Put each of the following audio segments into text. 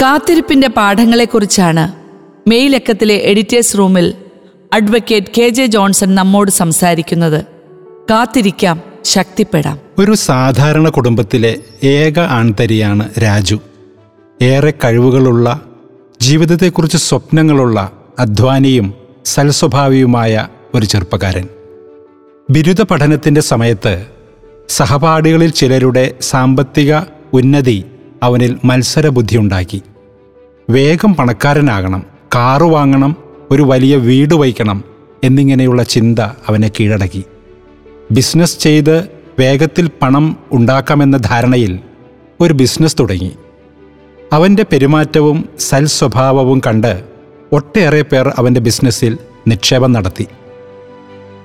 കാത്തിരിപ്പിന്റെ പാഠങ്ങളെക്കുറിച്ചാണ് മെയ് ലക്കത്തിലെ എഡിറ്റേഴ്സ് റൂമിൽ അഡ്വക്കേറ്റ് കെ ജെ ജോൺസൺ നമ്മോട് സംസാരിക്കുന്നത്. കാത്തിരിക്കാം ശക്തിപ്പെടാം. ഒരു സാധാരണ കുടുംബത്തിലെ ഏക ആൺതരിയാണ് രാജു. ഏറെ കഴിവുകളുള്ള ജീവിതത്തെക്കുറിച്ച് സ്വപ്നങ്ങളുള്ള അധ്വാനിയും സൽസ്വഭാവിയുമായ ഒരു ചെറുപ്പക്കാരൻ. ബിരുദ പഠനത്തിന്റെ സമയത്ത് സഹപാഠികളിൽ ചിലരുടെ സാമ്പത്തിക ഉന്നതി അവനിൽ മത്സരബുദ്ധി ഉണ്ടാക്കി വേഗം പണക്കാരനാകണം കാറ് വാങ്ങണം ഒരു വലിയ വീട് വയ്ക്കണം എന്നിങ്ങനെയുള്ള ചിന്ത അവനെ കീഴടക്കി. ബിസിനസ് ചെയ്ത് വേഗത്തിൽ പണം ഉണ്ടാക്കാമെന്ന ധാരണയിൽ ഒരു ബിസിനസ് തുടങ്ങി. അവന്റെ പെരുമാറ്റവും സൽസ്വഭാവവും കണ്ട് ഒട്ടേറെ പേർ അവന്റെ ബിസിനസ്സിൽ നിക്ഷേപം നടത്തി.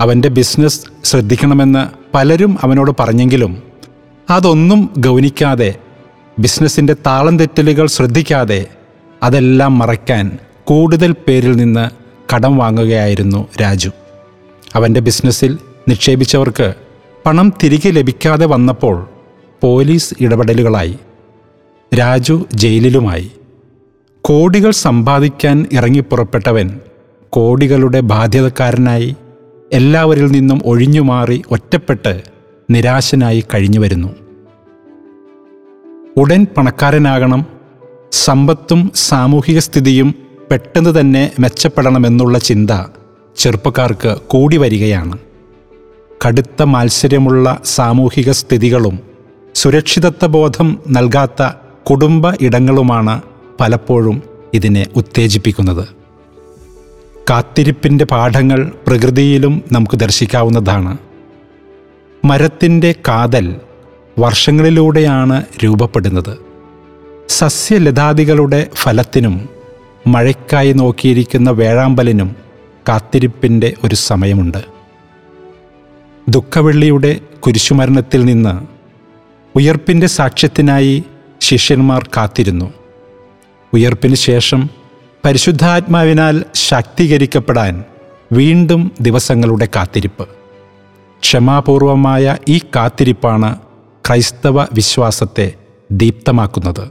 അവന്റെ ബിസിനസ് ശ്രദ്ധിക്കണമെന്ന് പലരും അവനോട് പറഞ്ഞെങ്കിലും അതൊന്നും ഗൗനിക്കാതെ ബിസിനസ്സിന്റെ താളം തെറ്റലുകൾ ശ്രദ്ധിക്കാതെ അതെല്ലാം മറയ്ക്കാൻ കൂടുതൽ പേരിൽ നിന്ന് കടം വാങ്ങുകയായിരുന്നു രാജു. അവന്റെ ബിസിനസ്സിൽ നിക്ഷേപിച്ചവർക്ക് പണം തിരികെ ലഭിക്കാതെ വന്നപ്പോൾ പോലീസ് ഇടപെടലുകളായി. രാജു ജയിലിലുമായി. കോടികൾ സമ്പാദിക്കാൻ ഇറങ്ങിപ്പുറപ്പെട്ടവൻ കോടികളുടെ ബാധ്യതക്കാരനായി എല്ലാവരിൽ നിന്നും ഒഴിഞ്ഞുമാറി ഒറ്റപ്പെട്ട് നിരാശനായി കഴിഞ്ഞു വരുന്നു ഉടൻ പണക്കാരനാകണം. സമ്പത്തും സാമൂഹിക സ്ഥിതിയും പെട്ടെന്ന് തന്നെ മെച്ചപ്പെടണമെന്നുള്ള ചിന്ത ചെറുപ്പക്കാർക്ക് കൂടി വരികയാണ്. കടുത്ത മാത്സര്യമുള്ള സാമൂഹിക സ്ഥിതികളും സുരക്ഷിതത്വബോധം നൽകാത്ത കുടുംബ ഇടങ്ങളുമാണ് പലപ്പോഴും ഇതിനെ ഉത്തേജിപ്പിക്കുന്നത്. കാത്തിരിപ്പിന്റെ പാഠങ്ങൾ പ്രകൃതിയിലും നമുക്ക് ദർശിക്കാവുന്നതാണ്. മരത്തിന്റെ കാതൽ വർഷങ്ങളിലൂടെയാണ് രൂപപ്പെടുന്നത്. സസ്യലതാദികളുടെ ഫലത്തിനും മഴയ്ക്കായി നോക്കിയിരിക്കുന്ന വേഴാമ്പലിനും കാത്തിരിപ്പിന്റെ ഒരു സമയമുണ്ട്. ദുഃഖവെള്ളിയുടെ കുരിശുമരണത്തിൽ നിന്ന് ഉയർപ്പിന്റെ സാക്ഷ്യത്തിനായി ശിഷ്യന്മാർ കാത്തിരുന്നു. ഉയർപ്പിന് ശേഷം പരിശുദ്ധാത്മാവിനാൽ ശാക്തീകരിക്കപ്പെടാൻ വീണ്ടും ദിവസങ്ങളുടെ കാത്തിരിപ്പ്. ക്ഷമാപൂർവമായ ഈ കാത്തിരിപ്പാണ് ക്രൈസ്തവ വിശ്വാസത്തെ ദീപ്തമാക്കുന്നത്.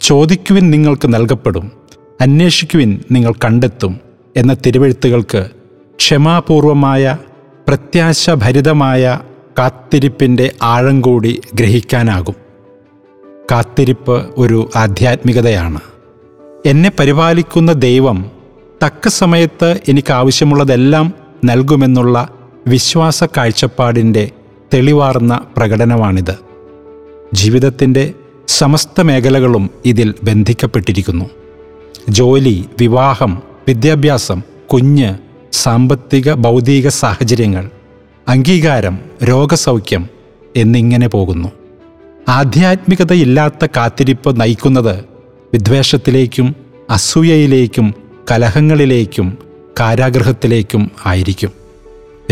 ചോദിക്കുവിൻ നിങ്ങൾക്ക് നൽകപ്പെടും അന്വേഷിക്കുവിൻ നിങ്ങൾ കണ്ടെത്തും എന്ന തിരുവെഴുത്തുകൾക്ക് ക്ഷമാപൂർവമായ പ്രത്യാശഭരിതമായ കാത്തിരിപ്പിന്റെ ആഴം കൂടി ഗ്രഹിക്കാനാകും. കാത്തിരിപ്പ് ഒരു ആധ്യാത്മികതയാണ്. എന്നെ പരിപാലിക്കുന്ന ദൈവം തക്ക സമയത്ത് എനിക്ക് ആവശ്യമുള്ളതെല്ലാം നൽകുമെന്നുള്ള വിശ്വാസ കാഴ്ചപ്പാടിന്റെ തെളിവാർന്ന പ്രകടനമാണിത്. ജീവിതത്തിന്റെ സമസ്ത മേഖലകളും ഇതിൽ ബന്ധിക്കപ്പെട്ടിരിക്കുന്നു. ജോലി വിവാഹം വിദ്യാഭ്യാസം കുഞ്ഞ് സാമ്പത്തിക ഭൗതിക സാഹചര്യങ്ങൾ അംഗീകാരം രോഗസൗഖ്യം എന്നിങ്ങനെ പോകുന്നു. ആധ്യാത്മികതയില്ലാത്ത കാത്തിരിപ്പ് നയിക്കുന്നത് വിദ്വേഷത്തിലേക്കും അസൂയയിലേക്കും കലഹങ്ങളിലേക്കും കാരാഗ്രഹത്തിലേക്കും ആയിരിക്കും.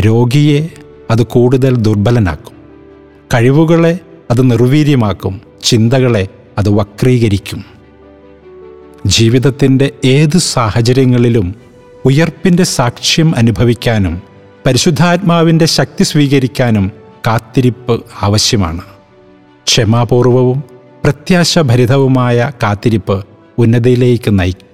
രോഗിയെ അത് കൂടുതൽ ദുർബലനാക്കും. കഴിവുകളെ അത് നിർവീര്യമാക്കും ചിന്തകളെ അത് വക്രീകരിക്കും. ജീവിതത്തിന്റെ ഏത് സാഹചര്യങ്ങളിലും ഉയർപ്പിന്റെ സാക്ഷ്യം അനുഭവിക്കാനും പരിശുദ്ധാത്മാവിന്റെ ശക്തി സ്വീകരിക്കാനും കാത്തിരിപ്പ് ആവശ്യമാണ്. ക്ഷമാപൂർവവും പ്രത്യാശഭരിതവുമായ കാത്തിരിപ്പ് ഉന്നതിയിലേക്ക് നയിക്കും.